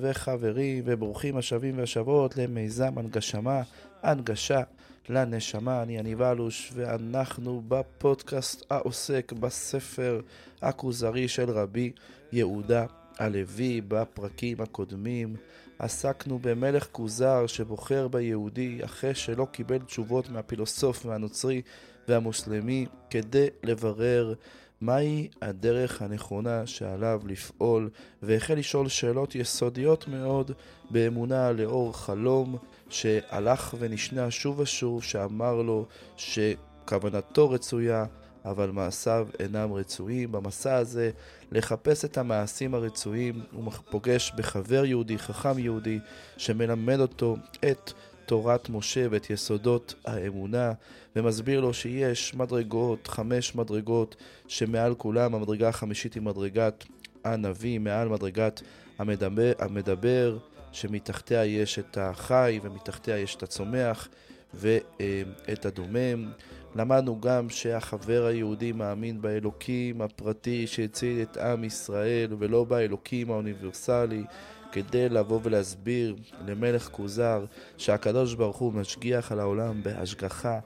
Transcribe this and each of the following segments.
וחברים, וברוכים השבים והשבות למיזם הנגשמה, הנגשה לנשמה. אני יניב אלוש, ואנחנו בפודקאסט העוסק בספר הכוזרי של רבי יהודה הלוי. בפרקים הקודמים עסקנו במלך כוזר שבוחר ביהודי אחרי שלא קיבל תשובות מהפילוסוף והנוצרי והמוסלמי כדי לברר מהי הדרך הנכונה שעליו לפעול, והחל לשאול שאלות יסודיות מאוד באמונה לאור חלום שהלך ונשנה שוב ושוב, שאמר לו שכוונתו רצויה, אבל מעשיו אינם רצויים. במסע הזה לחפש את המעשים הרצויים, הוא פוגש בחבר יהודי, חכם יהודי, שמלמד אותו את תורת משה ואת יסודות האמונה, ומסביר לו שיש מדרגות, חמש מדרגות, שמעל כולם המדרגה החמישית היא מדרגת הנביא, מעל מדרגת המדבר, המדבר שמתחתיה יש את החי ומתחתיה יש את הצומח ואת הדומם. למדנו גם שהחבר היהודי מאמין באלוקים הפרטי שהציל את עם ישראל ולא באלוקים האוניברסלי כדי לבוא ולהסביר למלך כוזר שהקדוש ברוך הוא משגיח על העולם בהשגחה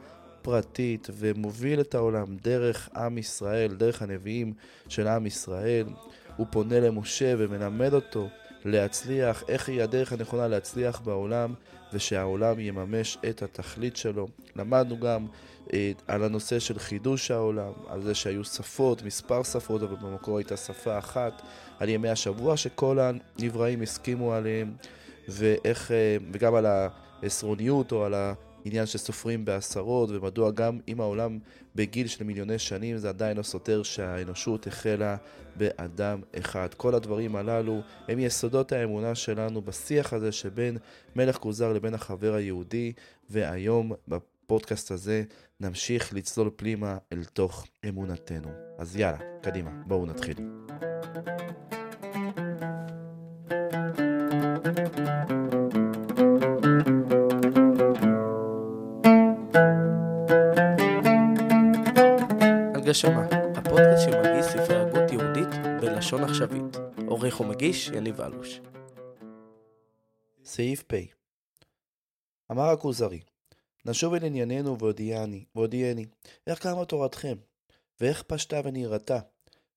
פרטית ומוביל את העולם דרך עם ישראל, דרך הנביאים של עם ישראל. הוא פונה למשה ומלמד אותו להצליח, איך היא הדרך הנכונה להצליח בעולם ושהעולם יממש את התכלית שלו. למדנו גם אה, על הנושא של חידוש העולם, על זה שהיו שפות, מספר שפות, אבל במקור הייתה שפה אחת, על ימי השבוע שכל הנבראים הסכימו עליהם, ואיך, אה, וגם על העשרוניות או על העניין שסופרים בעשרות, ומדוע גם אם העולם בגיל של מיליוני שנים זה עדיין לא סותר שהאנושות החלה באדם אחד. כל הדברים הללו הם יסודות האמונה שלנו בשיח הזה שבין מלך כוזר לבין החבר היהודי, והיום בפודקאסט הזה נמשיך לצלול פנימה אל תוך אמונתנו. אז יאללה, קדימה, בואו נתחיל. הגשמה, הפודקאסט שמגיש ספרי הגות יהודית בלשון עכשווית. עורך ומגיש יניב אלוש. סעיף פ. אמר הכוזרי, נשוב אל ענייננו והודיעני, והודיעני, איך קמה תורתכם, ואיך פשטה ונראתה,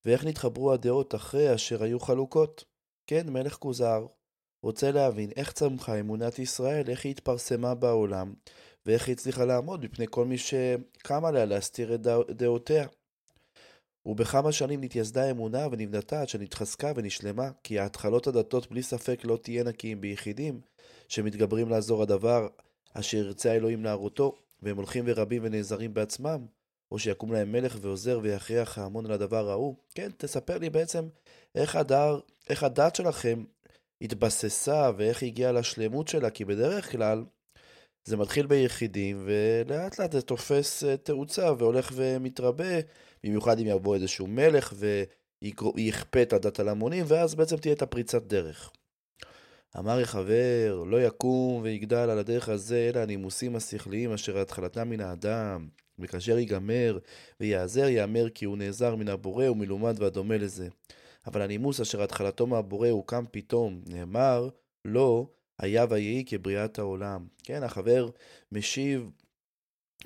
ואיך נתחברו הדעות אחרי אשר היו חלוקות. כן, מלך כוזר רוצה להבין איך צמחה אמונת ישראל, איך היא התפרסמה בעולם, ואיך היא הצליחה לעמוד בפני כל מי שקם עליה להסתיר את דעותיה. ובכמה שנים נתייסדה האמונה ונבנתה עד שנתחזקה ונשלמה, כי ההתחלות הדתות בלי ספק לא תהיינה כי אם ביחידים, שמתגברים לעזור הדבר אשר ירצה האלוהים להראותו, והם הולכים ורבים ונעזרים בעצמם, או שיקום להם מלך ועוזר ויכריח ההמון על הדבר ההוא. כן, תספר לי בעצם איך, הדר, איך הדת שלכם התבססה ואיך היא הגיעה לשלמות שלה, כי בדרך כלל זה מתחיל ביחידים, ולאט לאט זה תופס אה, תאוצה והולך ומתרבה, במיוחד אם יבוא איזשהו מלך ויכפה את הדת על המונים, ואז בעצם תהיה את הפריצת דרך. אמר החבר, לא יקום ויגדל על הדרך הזה, אלא הנימוסים השכליים אשר התחלתם מן האדם, וכאשר ייגמר ויעזר, יאמר כי הוא נעזר מן הבורא ומלומד והדומה לזה. אבל הנימוס אשר התחלתו מהבורא הוקם פתאום, נאמר, לא, היה ויהי כבריאת העולם. כן, החבר משיב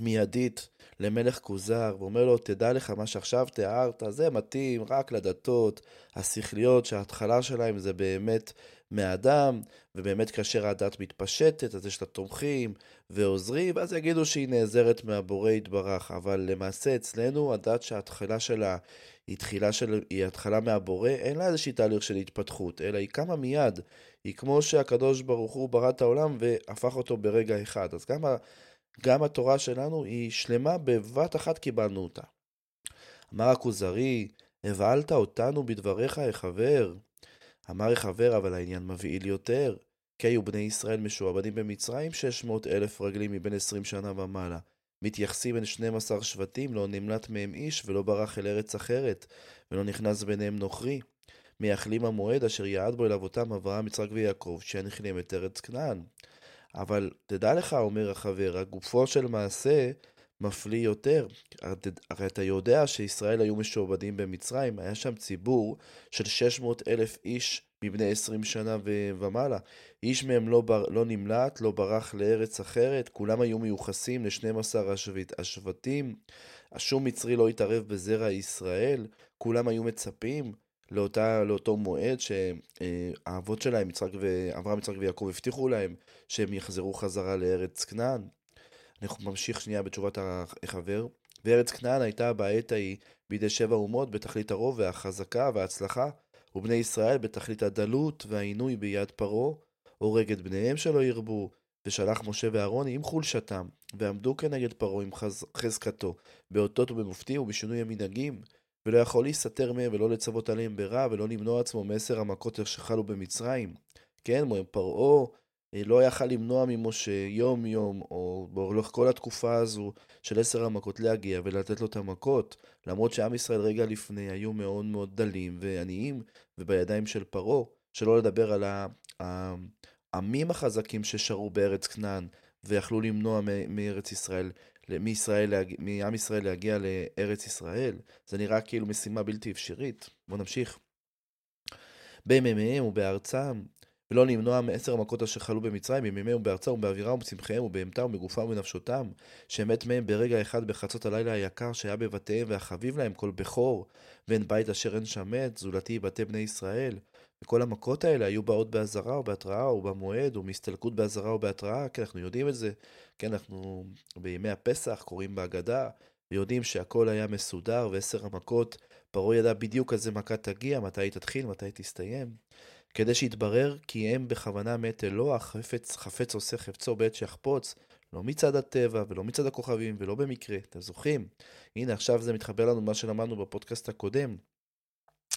מיידית למלך כוזר, ואומר לו, תדע לך מה שעכשיו תיארת, זה מתאים רק לדתות השכליות, שההתחלה שלהם זה באמת מאדם, ובאמת כאשר הדת מתפשטת, אז יש לה תומכים ועוזרים, ואז יגידו שהיא נעזרת מהבורא יתברך. אבל למעשה אצלנו, הדת שההתחלה שלה היא, תחילה של, היא התחלה מהבורא, אין לה איזושהי תהליך של התפתחות, אלא היא קמה מיד. היא כמו שהקדוש ברוך הוא ברא את העולם והפך אותו ברגע אחד. אז גם, גם התורה שלנו היא שלמה, בבת אחת קיבלנו אותה. אמר הכוזרי, הבהלת אותנו בדבריך, החבר. אמר החבר, אבל העניין מבהיל יותר. כי היו בני ישראל משועבדים במצרים 600 אלף רגלים מבין 20 שנה ומעלה. מתייחסים אל 12 שבטים, לא נמלט מהם איש ולא ברח אל ארץ אחרת, ולא נכנס ביניהם נוכרי. מייחלים המועד אשר יעד בו אל אבותם אברהם, יצחק ויעקב, שיניח להם את ארץ כנען. אבל תדע לך, אומר החבר, הגופו של מעשה מפליא יותר. הרי אתה יודע שישראל היו משועבדים במצרים, היה שם ציבור של 600 אלף איש מבני 20 שנה ומעלה. איש מהם לא, בר, לא נמלט, לא ברח לארץ אחרת, כולם היו מיוחסים ל-12 השבט, השבטים. שום מצרי לא התערב בזרע ישראל, כולם היו מצפים לאותה, לאותו מועד שהאבות שלהם, יצחק ואברהם, יצחק ויעקב, הבטיחו להם שהם יחזרו חזרה לארץ כנען. אנחנו נמשיך שנייה בתשובת החבר. וארץ כנען הייתה בעת ההיא בידי שבע אומות בתכלית הרוב והחזקה וההצלחה, ובני ישראל בתכלית הדלות והעינוי ביד פרעה, הורג את בניהם שלא ירבו, ושלח משה ואהרון עם חולשתם, ועמדו כנגד פרעה עם חז... חזקתו, באותות ובמופתים ובשינוי המנהגים, ולא יכול להסתתר מהם ולא לצוות עליהם ברע, ולא למנוע עצמו מעשר המכות שחלו במצרים. כן, פרעה אה, לא יכל למנוע ממשה יום יום, או לאורך כל התקופה הזו של עשר המכות להגיע ולתת לו את המכות, למרות שעם ישראל רגע לפני היו מאוד מאוד דלים ועניים ובידיים של פרעה, שלא לדבר על העמים החזקים ששרו בארץ כנען ויכלו למנוע מארץ ישראל, מישראל, מעם ישראל להגיע לארץ ישראל, זה נראה כאילו משימה בלתי אפשרית. בואו נמשיך. בימיהם ובארצם, ולא למנוע מעשר המכות אשר חלו במצרים, בימיהם ובארצם ובאווירם ובצמחיהם ובהמתם ובגופם ובנפשותם, שמת מהם ברגע אחד בחצות הלילה היקר שהיה בבתיהם והחביב להם כל בכור, ואין בית אשר אין שם מת, זולתי בתי בני ישראל. וכל המכות האלה היו באות באזהרה או בהתראה או במועד, או מהסתלקות באזהרה או בהתראה, כן, אנחנו יודעים את זה. כן, אנחנו בימי הפסח קוראים בהגדה, ויודעים שהכל היה מסודר, ועשר המכות, פרעה ידע בדיוק איזה מכה תגיע, מתי היא תתחיל, מתי היא תסתיים. כדי שיתברר כי הם בכוונה מת אלוה, חפץ, חפץ עושה חפצו בעת שיחפוץ, לא מצד הטבע ולא מצד הכוכבים ולא במקרה, אתם זוכרים? הנה עכשיו זה מתחבר לנו מה שלמדנו בפודקאסט הקודם,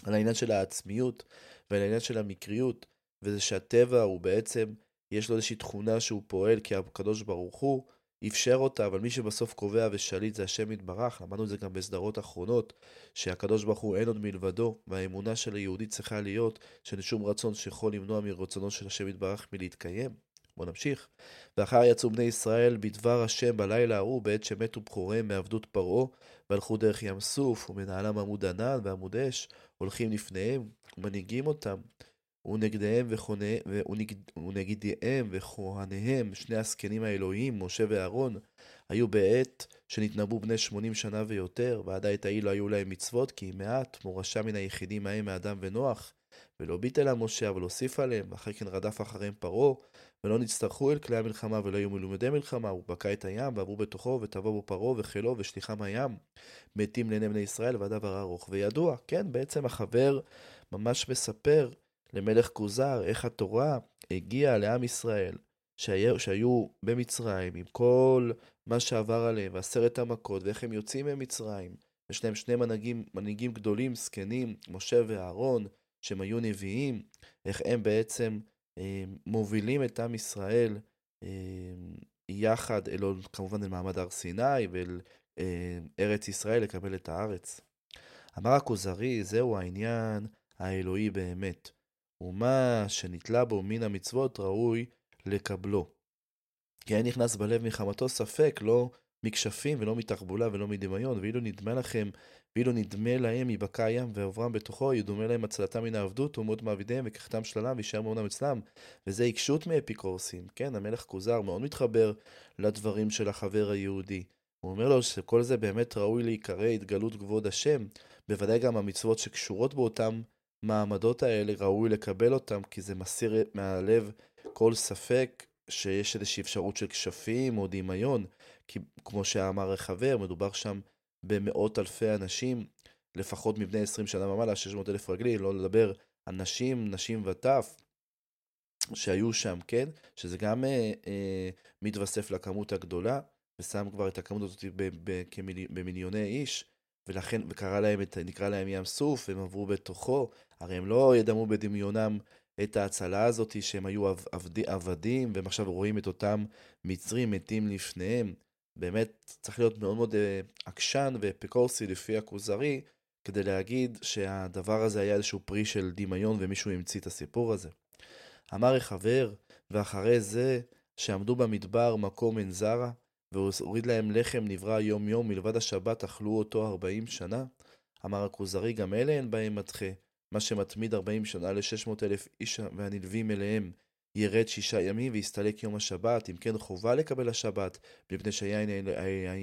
על העניין של העצמיות ועל העניין של המקריות, וזה שהטבע הוא בעצם, יש לו איזושהי תכונה שהוא פועל כי הקדוש ברוך הוא אפשר אותה, אבל מי שבסוף קובע ושליט זה השם יתברך, למדנו את זה גם בסדרות אחרונות, שהקדוש ברוך הוא אין עוד מלבדו, והאמונה של היהודי צריכה להיות שאין שום רצון שיכול למנוע מרצונו של השם יתברך מלהתקיים. בואו נמשיך. ואחר יצאו בני ישראל בדבר השם בלילה ההוא, בעת שמתו בכוריהם מעבדות פרעה, והלכו דרך ים סוף, ומנהלם עמוד ענן ועמוד אש, הולכים לפניהם, ומנהיגים אותם. ונגדיהם ונגדיהם וכהניהם, שני הזקנים האלוהים, משה ואהרון, היו בעת שנתנבאו בני שמונים שנה ויותר, ועד העת ההיא לא היו להם מצוות, כי מעט מורשה מן היחידים ההם מאדם ונוח. ולא ביטל על משה, אבל הוסיף עליהם, ואחרי כן רדף אחריהם פרעה, ולא נצטרכו אל כלי המלחמה, ולא היו מלומדי מלחמה, הוא בקע את הים, ועברו בתוכו, וטבע בו פרעה וחילו, ושליחם הים, מתים לעיני בני ישראל, והדבר ארוך. וידוע, כן, בעצם החבר ממש מספר למלך כוזר, איך התורה הגיעה לעם ישראל, שהיו, שהיו במצרים, עם כל מה שעבר עליהם, ועשרת המכות, ואיך הם יוצאים ממצרים. יש להם שני מנהיגים, מנהיגים גדולים, זקנים, משה ואהרון, שהם היו נביאים, איך הם בעצם אה, מובילים את עם ישראל אה, יחד, אלו, כמובן אל מעמד הר סיני ואל אה, ארץ ישראל לקבל את הארץ. אמר הכוזרי, זהו העניין האלוהי באמת. ומה שנתלה בו מן המצוות ראוי לקבלו. כי היה נכנס בלב מחמתו ספק, לא מכשפים ולא מתחבולה ולא מדמיון, ואילו נדמה לכם, ואילו נדמה להם מבקע הים ועוברם בתוכו, ידומה להם הצלתם מן העבדות ומות מעבידיהם וקחתם שללם וישאר מעונם אצלם. וזה עיקשות מאפיקורסים, כן, המלך כוזר מאוד מתחבר לדברים של החבר היהודי. הוא אומר לו שכל זה באמת ראוי להיקרא התגלות כבוד השם, בוודאי גם המצוות שקשורות באותם המעמדות האלה ראוי לקבל אותם, כי זה מסיר מהלב כל ספק שיש איזושהי אפשרות של כשפים או דמיון, כי כמו שאמר החבר, מדובר שם במאות אלפי אנשים, לפחות מבני 20 שנה ומעלה, 600 אלף רגלי, לא לדבר על נשים, נשים וטף, שהיו שם, כן? שזה גם אה, אה, מתווסף לכמות הגדולה, ושם כבר את הכמות הזאת במיליוני איש, ולכן, וקרא להם, את, נקרא להם ים סוף, והם עברו בתוכו, הרי הם לא ידמו בדמיונם את ההצלה הזאת שהם היו עבד, עבדים, והם עכשיו רואים את אותם מצרים מתים לפניהם. באמת צריך להיות מאוד מאוד אה, עקשן ואפיקורסי לפי הכוזרי, כדי להגיד שהדבר הזה היה איזשהו פרי של דמיון ומישהו המציא את הסיפור הזה. אמר החבר, ואחרי זה שעמדו במדבר מקום אין זרה, והוריד להם לחם נברא יום יום, מלבד השבת אכלו אותו ארבעים שנה. אמר הכוזרי, גם אלה אין בהם מתחה, מה שמתמיד ארבעים שנה לשש מאות אלף איש והנלווים אליהם ירד שישה ימים ויסתלק יום השבת, אם כן חובה לקבל השבת, מפני שהיה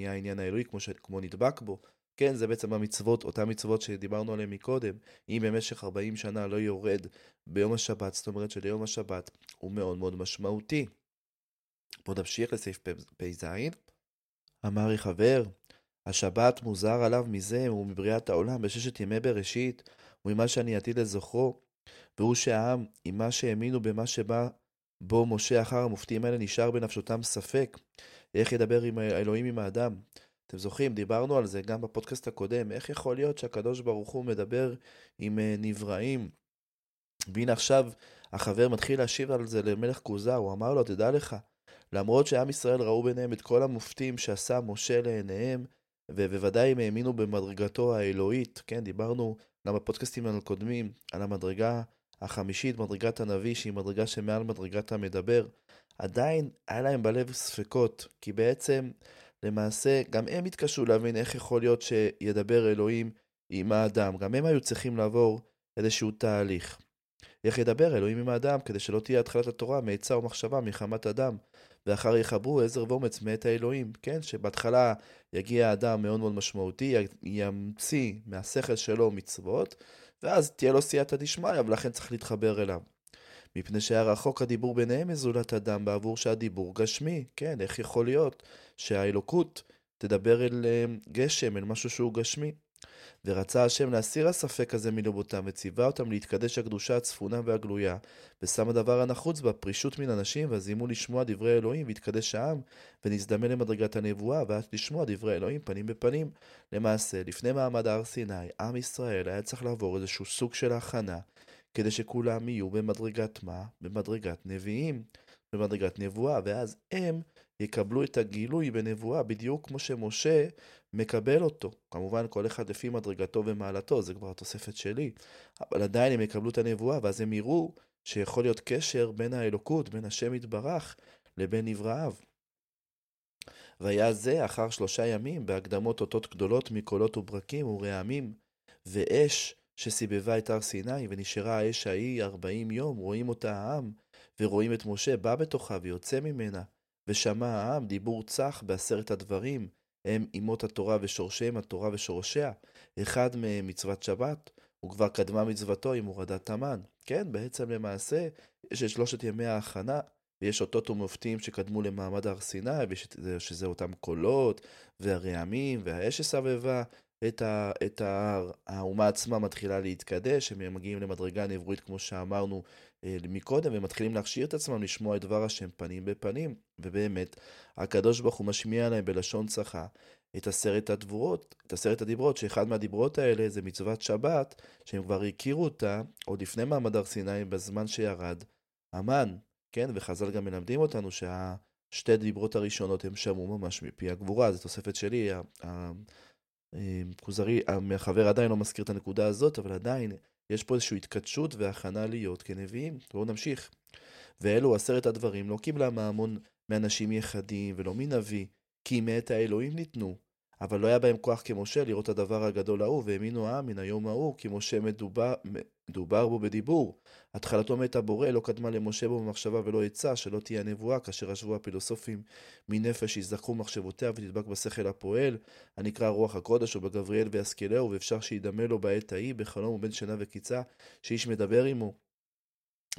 העניין האלוהי כמו, ש... כמו נדבק בו. כן, זה בעצם המצוות, אותן מצוות שדיברנו עליהן מקודם. אם במשך 40 שנה לא יורד ביום השבת, זאת אומרת שליום השבת הוא מאוד מאוד משמעותי. בואו נמשיך לסעיף פ"ז. אמר לי חבר, השבת מוזר עליו מזה ומבריאת העולם בששת ימי בראשית, וממה שאני עתיד לזוכרו, והוא שהעם, עם מה שהאמינו במה שבא בו משה אחר המופתים האלה, נשאר בנפשותם ספק. איך ידבר עם האלוהים עם האדם? אתם זוכרים, דיברנו על זה גם בפודקאסט הקודם, איך יכול להיות שהקדוש ברוך הוא מדבר עם אה, נבראים? והנה עכשיו החבר מתחיל להשיב על זה למלך כוזר, הוא אמר לו, תדע לך, למרות שעם ישראל ראו ביניהם את כל המופתים שעשה משה לעיניהם, ובוודאי הם האמינו במדרגתו האלוהית, כן, דיברנו גם בפודקאסטים הקודמים על המדרגה החמישית, מדרגת הנביא, שהיא מדרגה שמעל מדרגת המדבר, עדיין היה להם בלב ספקות, כי בעצם, למעשה, גם הם התקשו להבין איך יכול להיות שידבר אלוהים עם האדם, גם הם היו צריכים לעבור איזשהו תהליך. איך ידבר אלוהים עם האדם, כדי שלא תהיה התחלת התורה מעצה ומחשבה מחמת אדם, ואחר יחברו עזר ואומץ מאת האלוהים, כן? שבהתחלה יגיע האדם מאוד מאוד משמעותי, ימציא מהשכל שלו מצוות, ואז תהיה לו סייעתא דשמיא, ולכן צריך להתחבר אליו. מפני שהיה רחוק הדיבור ביניהם מזולת אדם בעבור שהדיבור גשמי, כן? איך יכול להיות שהאלוקות תדבר אל אה, גשם, אל משהו שהוא גשמי? ורצה השם להסיר הספק הזה מלבותם, וציווה אותם להתקדש הקדושה הצפונה והגלויה, ושם הדבר הנחוץ בה פרישות מן אנשים, וזימו לשמוע דברי אלוהים, והתקדש העם, ונזדמן למדרגת הנבואה, ואז לשמוע דברי אלוהים פנים בפנים. למעשה, לפני מעמד הר סיני, עם ישראל היה צריך לעבור איזשהו סוג של הכנה, כדי שכולם יהיו במדרגת מה? במדרגת נביאים, במדרגת נבואה, ואז הם יקבלו את הגילוי בנבואה בדיוק כמו שמשה מקבל אותו. כמובן, כל אחד לפי מדרגתו ומעלתו, זה כבר התוספת שלי. אבל עדיין הם יקבלו את הנבואה, ואז הם יראו שיכול להיות קשר בין האלוקות, בין השם יתברך, לבין נבראיו. והיה זה אחר שלושה ימים, בהקדמות אותות גדולות מקולות וברקים ורעמים, ואש שסיבבה את הר סיני, ונשארה האש ההיא ארבעים יום, רואים אותה העם, ורואים את משה בא בתוכה ויוצא ממנה. ושמע העם דיבור צח בעשרת הדברים, הם אמות התורה ושורשיהם, התורה ושורשיה. אחד מהם מצוות שבת, וכבר קדמה מצוותו עם הורדת המן. כן, בעצם למעשה, יש את שלושת ימי ההכנה, ויש אותות ומופתים שקדמו למעמד הר סיני, שזה אותם קולות, והרעמים, והאש שסבבה את, ה, את ההר. האומה עצמה מתחילה להתקדש, הם מגיעים למדרגה נברואית, כמו שאמרנו אה, מקודם, ומתחילים להכשיר את עצמם לשמוע את דבר השם פנים בפנים. ובאמת, הקדוש ברוך הוא משמיע להם בלשון צחה את עשרת הדבורות, את עשרת הדיברות, שאחד מהדיברות האלה זה מצוות שבת, שהם כבר הכירו אותה עוד לפני מעמד הר סיני, בזמן שירד המן, כן? וחז"ל גם מלמדים אותנו שהשתי דיברות הראשונות הם שמעו ממש מפי הגבורה, זו תוספת שלי, הכוזרי, החבר עדיין לא מזכיר את הנקודה הזאת, אבל עדיין יש פה איזושהי התקדשות והכנה להיות כנביאים. בואו נמשיך. ואלו עשרת הדברים לא קיבלה מהמון מאנשים יחדים ולא מנביא, כי מאת האלוהים ניתנו. אבל לא היה בהם כוח כמשה לראות הדבר הגדול ההוא, והאמינו העם מן היום ההוא, כי משה מדובר, מדובר בו בדיבור. התחלתו מת הבורא, לא קדמה למשה בו במחשבה ולא עצה, שלא תהיה נבואה, כאשר ישבו הפילוסופים מנפש, יזכרו מחשבותיה ותדבק בשכל הפועל, הנקרא רוח הקודש, או בגבריאל וישכילהו, ואפשר שידמה לו בעת ההיא, בחלום ובין שינה וקיצה, שאיש מדבר עמו.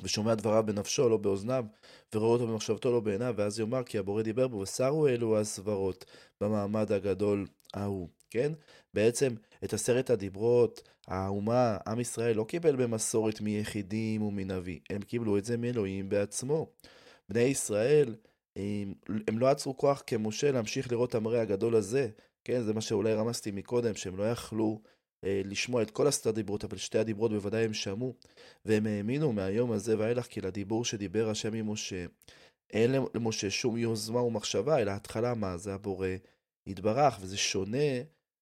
ושומע דבריו בנפשו, לא באוזניו, ורואה אותו במחשבתו, לא בעיניו, ואז יאמר כי הבורא דיבר בו, ושרו אלו הסברות במעמד הגדול ההוא, כן? בעצם את עשרת הדיברות, האומה, עם ישראל, לא קיבל במסורת מיחידים ומנביא, הם קיבלו את זה מאלוהים בעצמו. בני ישראל, הם, הם לא עצרו כוח כמשה להמשיך לראות המראה הגדול הזה, כן? זה מה שאולי רמזתי מקודם, שהם לא יכלו אה, לשמוע את כל עשרת הדיברות, אבל שתי הדיברות בוודאי הם שמעו, והם האמינו מהיום הזה ואילך כי לדיבור שדיבר השם עם משה, אין למשה שום יוזמה ומחשבה, אלא התחלה מה? זה הבורא יתברך, וזה שונה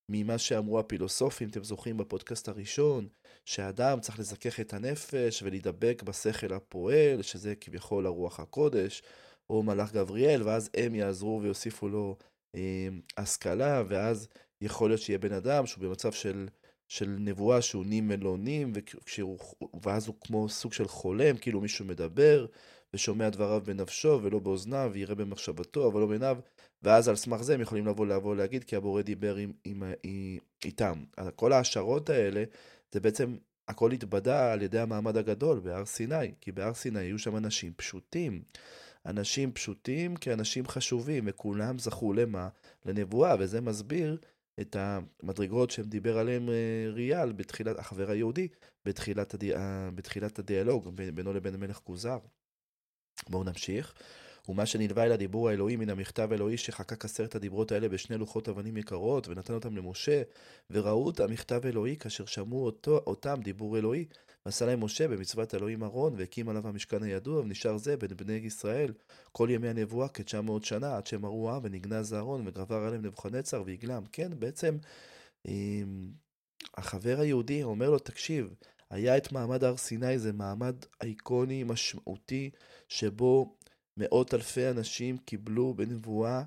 ממה שאמרו הפילוסופים, אתם זוכרים בפודקאסט הראשון, שהאדם צריך לזכך את הנפש ולהידבק בשכל הפועל, שזה כביכול הרוח הקודש, או מלאך גבריאל, ואז הם יעזרו ויוסיפו לו אה, השכלה, ואז יכול להיות שיהיה בן אדם שהוא במצב של, של נבואה שהוא נים ולא נים, וכשהוא, ואז הוא כמו סוג של חולם, כאילו מישהו מדבר, ושומע דבריו בנפשו ולא באוזניו, ויראה במחשבתו, אבל לא בעיניו, ואז על סמך זה הם יכולים לבוא לבוא להגיד, כי הבורא דיבר עם, עם, עם, איתם. כל ההשערות האלה, זה בעצם, הכל התבדה על ידי המעמד הגדול בהר סיני, כי בהר סיני היו שם אנשים פשוטים. אנשים פשוטים כאנשים חשובים, וכולם זכו למה? לנבואה, וזה מסביר את המדרגות שהם דיבר עליהם אה, ריאל, בתחילת, החבר היהודי, בתחילת, הדי, בתחילת הדיאלוג בינו לבין המלך כוזר. בואו נמשיך. ומה שנלווה אל הדיבור האלוהי מן המכתב האלוהי שחקק עשרת הדיברות האלה בשני לוחות אבנים יקרות ונתן אותם למשה וראו אותם מכתב אלוהי כאשר שמעו אותו, אותם דיבור אלוהי ועשה להם משה במצוות אלוהים ארון והקים עליו המשכן הידוע ונשאר זה בין בני ישראל כל ימי הנבואה כתשע מאות שנה עד שהם ראו העם ונגנז הארון וגבר עליהם נבוכנצר והגלם כן בעצם אמ, החבר היהודי אומר לו תקשיב היה את מעמד הר סיני, זה מעמד אייקוני משמעותי, שבו מאות אלפי אנשים קיבלו בנבואה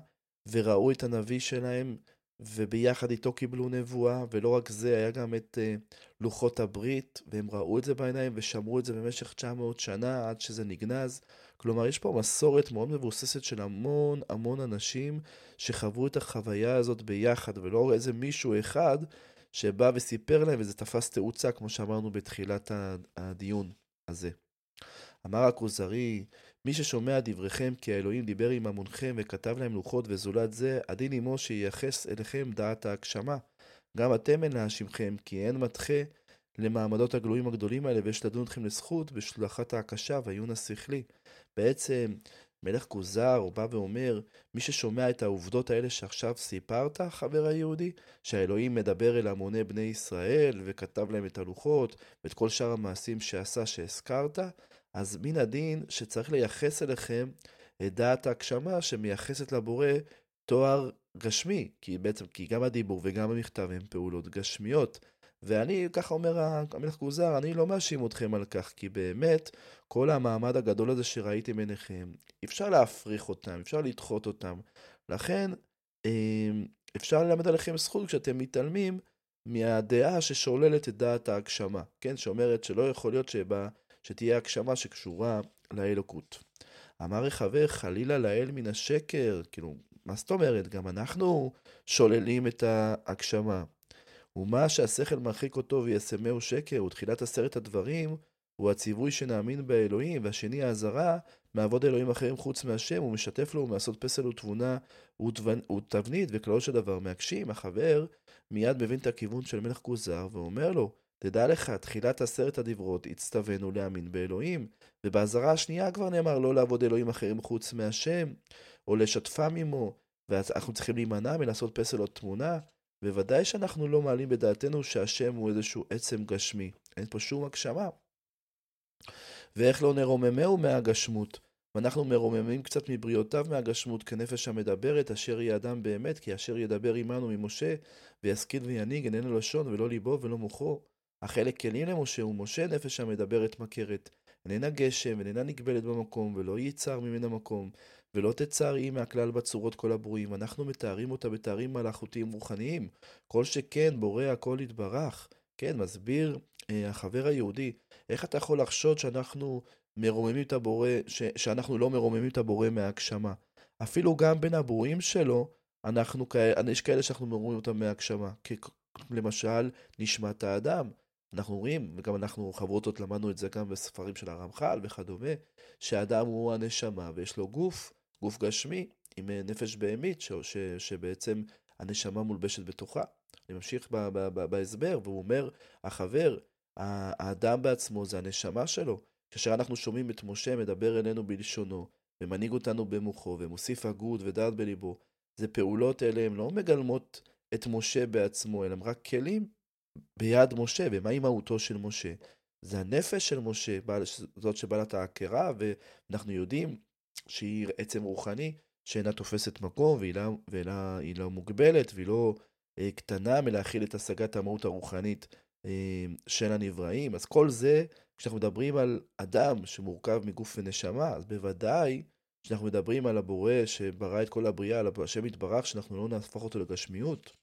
וראו את הנביא שלהם, וביחד איתו קיבלו נבואה, ולא רק זה, היה גם את uh, לוחות הברית, והם ראו את זה בעיניים ושמרו את זה במשך 900 שנה עד שזה נגנז. כלומר, יש פה מסורת מאוד מבוססת של המון המון אנשים שחוו את החוויה הזאת ביחד, ולא איזה מישהו אחד שבא וסיפר להם, וזה תפס תאוצה, כמו שאמרנו בתחילת הדיון הזה. אמר הכוזרי, מי ששומע דבריכם כי האלוהים דיבר עם המונחם וכתב להם לוחות וזולת זה, הדין עמו שייחס אליכם דעת ההגשמה. גם אתם אין להאשימכם, כי אין מתחה למעמדות הגלויים הגדולים האלה, ויש לדון אתכם לזכות בשלוחת ההקשה והעיון השכלי. בעצם, מלך כוזר, בא ואומר, מי ששומע את העובדות האלה שעכשיו סיפרת, חבר היהודי, שהאלוהים מדבר אל המוני בני ישראל, וכתב להם את הלוחות, ואת כל שאר המעשים שעשה שהזכרת, אז מן הדין שצריך לייחס אליכם את דעת ההגשמה שמייחסת לבורא תואר גשמי, כי בעצם, כי גם הדיבור וגם המכתב הם פעולות גשמיות. ואני, ככה אומר המלך כוזר, אני לא מאשים אתכם על כך, כי באמת, כל המעמד הגדול הזה שראיתם עיניכם, אפשר להפריך אותם, אפשר לדחות אותם. לכן, אמ, אפשר ללמד עליכם זכות כשאתם מתעלמים מהדעה ששוללת את דעת ההגשמה, כן? שאומרת שלא יכול להיות שבה, שתהיה הגשמה שקשורה לאלוקות. אמר רחבר, חלילה לאל מן השקר, כאילו, מה זאת אומרת? גם אנחנו שוללים את ההגשמה. ומה שהשכל מרחיק אותו וישמהו שקר, ותחילת עשרת הדברים, הוא הציווי שנאמין באלוהים, והשני האזהרה, מעבוד אלוהים אחרים חוץ מהשם, ומשתף לו ומעשות פסל ותבונה ותבנית, וכללו של דבר מהגשים, החבר מיד מבין את הכיוון של מלך כוזר, ואומר לו, תדע לך, תחילת עשרת הדברות הצטווינו להאמין באלוהים, ובאזהרה השנייה כבר נאמר לא לעבוד אלוהים אחרים חוץ מהשם, או לשתפם עמו, ואנחנו צריכים להימנע מלעשות פסל או תמונה, בוודאי שאנחנו לא מעלים בדעתנו שהשם הוא איזשהו עצם גשמי. אין פה שום הגשמה. ואיך לא נרוממהו מהגשמות? ואנחנו מרוממים קצת מבריאותיו מהגשמות כנפש המדברת, אשר היא אדם באמת, כי אשר ידבר עמנו ממשה, וישכיל וינהיג, איננו לשון ולא ליבו ולא מוחו. החלק כלים למשה, ומשה נפש המדברת מכרת. איננה גשם, איננה נגבלת במקום, ולא ייצר ממנה מקום, ולא תצר היא מהכלל בצורות כל הברואים. אנחנו מתארים אותה בתארים מלאכותיים רוחניים. כל שכן בורא הכל יתברך. כן, מסביר אה, החבר היהודי, איך אתה יכול לחשוד שאנחנו מרוממים את הבורא, ש, שאנחנו לא מרוממים את הבורא מהגשמה. אפילו גם בין הברואים שלו, אנחנו, יש כאלה שאנחנו מרוממים אותם מהגשמה. למשל, נשמת האדם. אנחנו רואים, וגם אנחנו חברותות למדנו את זה גם בספרים של הרמח"ל וכדומה, שהאדם הוא הנשמה ויש לו גוף, גוף גשמי עם אה, נפש בהמית, ש, ש, שבעצם הנשמה מולבשת בתוכה. אני ממשיך ב, ב, ב, בהסבר, והוא אומר, החבר, האדם בעצמו זה הנשמה שלו. כאשר אנחנו שומעים את משה מדבר אלינו בלשונו, ומנהיג אותנו במוחו, ומוסיף הגות ודעת בליבו, זה פעולות אלה, הן לא מגלמות את משה בעצמו, אלא הם רק כלים ביד משה, ומהי מהותו של משה? זה הנפש של משה, זאת שבעלת העקרה, ואנחנו יודעים שהיא עצם רוחני, שאינה תופסת מקום והיא לא, והיא לא מוגבלת והיא לא אה, קטנה מלהכיל את השגת המהות הרוחנית אה, של הנבראים. אז כל זה, כשאנחנו מדברים על אדם שמורכב מגוף ונשמה, אז בוודאי כשאנחנו מדברים על הבורא שברא את כל הבריאה, על השם יתברך, שאנחנו לא נהפוך אותו לגשמיות.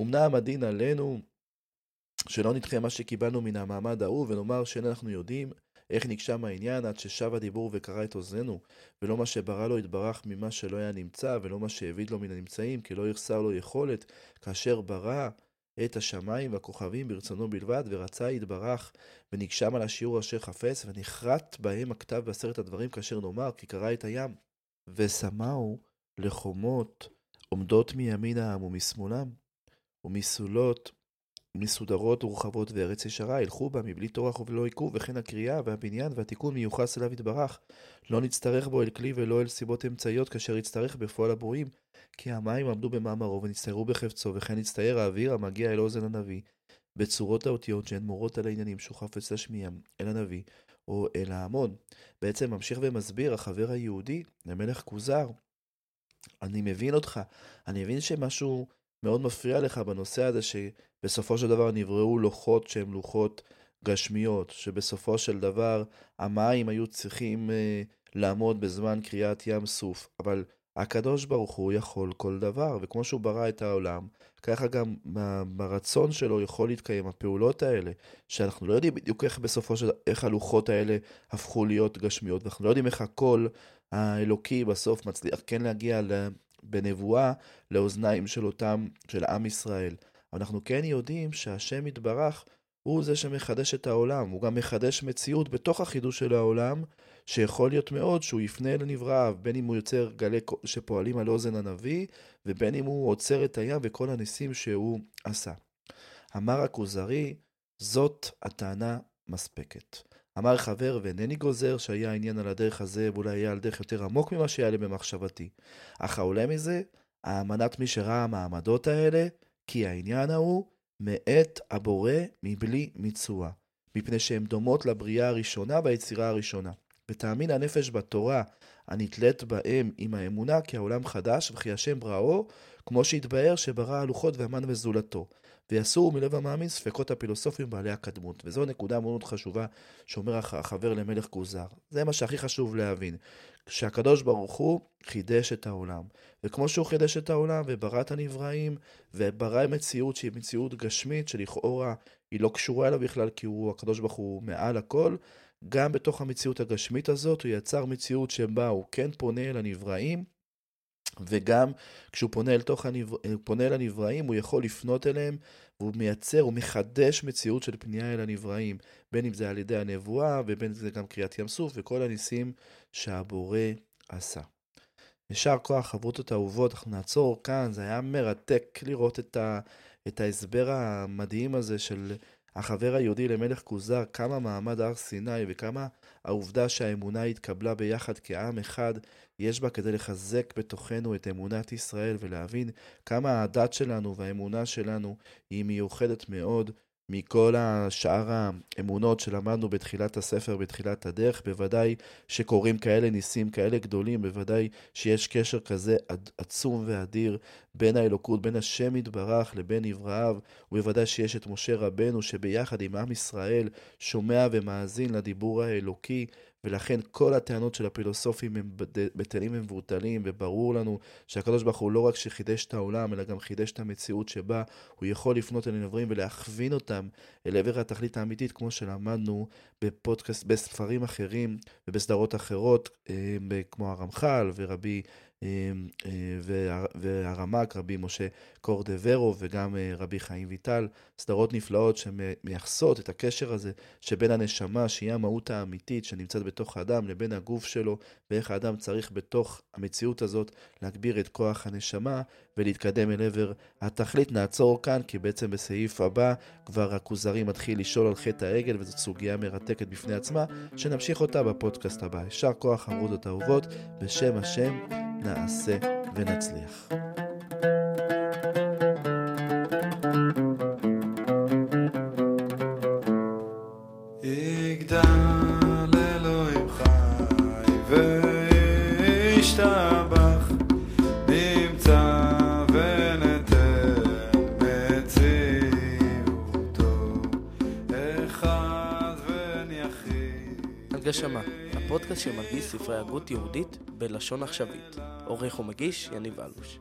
אמנם הדין עלינו שלא נדחה מה שקיבלנו מן המעמד ההוא, ונאמר שאין אנחנו יודעים איך נגשם העניין עד ששב הדיבור וקרא את אוזנינו, ולא מה שברא לו יתברך ממה שלא היה נמצא, ולא מה שהעביד לו מן הנמצאים, כי לא יחסר לו יכולת, כאשר ברא את השמיים והכוכבים ברצונו בלבד, ורצה יתברך, ונגשם על השיעור אשר חפץ, ונחרט בהם הכתב בעשרת הדברים, כאשר נאמר, כי קרא את הים. ושמאו לחומות עומדות מימין העם ומשמאלם, ומסולות מסודרות ורחבות וארץ ישרה, ילכו בה מבלי טורח ובלא עיכוב, וכן הקריאה והבניין והתיקון מיוחס אליו יתברך. לא נצטרך בו אל כלי ולא אל סיבות אמצעיות, כאשר יצטרך בפועל הברואים. כי המים עמדו במאמרו ונצטיירו בחפצו, וכן נצטייר האוויר המגיע אל אוזן הנביא, בצורות האותיות שהן מורות על העניינים שהוא חפץ להשמיעם אל הנביא, או אל ההמון. בעצם ממשיך ומסביר החבר היהודי למלך כוזר. אני מבין אותך, אני מבין שמשהו מאוד מפריע לך בנושא הזה שבסופו של דבר נבראו לוחות שהן לוחות גשמיות, שבסופו של דבר המים היו צריכים אה, לעמוד בזמן קריאת ים סוף, אבל הקדוש ברוך הוא יכול כל דבר, וכמו שהוא ברא את העולם, ככה גם ברצון שלו יכול להתקיים הפעולות האלה, שאנחנו לא יודעים בדיוק איך בסופו של דבר, איך הלוחות האלה הפכו להיות גשמיות, ואנחנו לא יודעים איך הקול האלוקי בסוף מצליח כן להגיע בנבואה לאוזניים של אותם, של עם ישראל. אנחנו כן יודעים שהשם יתברך הוא זה שמחדש את העולם, הוא גם מחדש מציאות בתוך החידוש של העולם, שיכול להיות מאוד שהוא יפנה לנבראיו, בין אם הוא יוצר גלי שפועלים על אוזן הנביא, ובין אם הוא עוצר את הים וכל הניסים שהוא עשה. אמר הכוזרי, זאת הטענה מספקת. אמר חבר ואינני גוזר שהיה העניין על הדרך הזה ואולי היה על דרך יותר עמוק ממה שהיה לי במחשבתי. אך העולה מזה, האמנת מי שראה המעמדות האלה, כי העניין ההוא מאת הבורא מבלי מיצוע, מפני שהן דומות לבריאה הראשונה והיצירה הראשונה. ותאמין הנפש בתורה הנתלית בהם עם האמונה כי העולם חדש וכי השם בראו, כמו שהתבהר שברא הלוחות והמן וזולתו. ויסורו מלב המאמין ספקות הפילוסופים בעלי הקדמות. וזו נקודה מאוד חשובה שאומר החבר למלך כוזר. זה מה שהכי חשוב להבין. שהקדוש ברוך הוא חידש את העולם. וכמו שהוא חידש את העולם וברא את הנבראים, וברא מציאות שהיא מציאות גשמית, שלכאורה היא לא קשורה אליו בכלל, כי הוא, הקדוש ברוך הוא מעל הכל, גם בתוך המציאות הגשמית הזאת הוא יצר מציאות שבה הוא כן פונה אל הנבראים, וגם כשהוא פונה אל, תוך הנבר... פונה אל הנבראים, הוא יכול לפנות אליהם, והוא מייצר, הוא מחדש מציאות של פנייה אל הנבראים, בין אם זה על ידי הנבואה, ובין אם זה גם קריאת ים סוף, וכל הניסים שהבורא עשה. יישר כוח, חברותות אהובות, אנחנו נעצור כאן, זה היה מרתק לראות את, ה... את ההסבר המדהים הזה של החבר היהודי למלך כוזר, כמה מעמד הר סיני וכמה העובדה שהאמונה התקבלה ביחד כעם אחד, יש בה כדי לחזק בתוכנו את אמונת ישראל ולהבין כמה הדת שלנו והאמונה שלנו היא מיוחדת מאוד מכל השאר האמונות שלמדנו בתחילת הספר, בתחילת הדרך, בוודאי שקורים כאלה ניסים כאלה גדולים, בוודאי שיש קשר כזה עצום ואדיר בין האלוקות, בין השם יתברך לבין נבראיו, ובוודאי שיש את משה רבנו שביחד עם עם ישראל שומע ומאזין לדיבור האלוקי, ולכן כל הטענות של הפילוסופים הם בטלים ומבוטלים, וברור לנו שהקדוש ברוך הוא לא רק שחידש את העולם, אלא גם חידש את המציאות שבה הוא יכול לפנות אל הנבראים ולהכווין אותם אל עבר התכלית האמיתית, כמו שלמדנו בפודקאסט, בספרים אחרים ובסדרות אחרות, אה, כמו הרמח"ל ורבי והרמ"ק, רבי משה קורדברו וגם אה, רבי חיים ויטל, סדרות נפלאות שמייחסות את הקשר הזה שבין הנשמה, שהיא המהות האמיתית שנמצאת בתוך האדם, לבין הגוף שלו, ואיך האדם צריך בתוך המציאות הזאת להגביר את כוח הנשמה ולהתקדם אל עבר התכלית. נעצור כאן, כי בעצם בסעיף הבא כבר הכוזרי מתחיל לשאול על חטא העגל, וזאת סוגיה מרתקת בפני עצמה, שנמשיך אותה בפודקאסט הבא. יישר כוח, חברות אהובות, בשם השם. נעשה ונצליח. הפודקאסט שמגיש ספרי הגות יהודית בלשון עכשווית. עורך ומגיש יניב אלוש.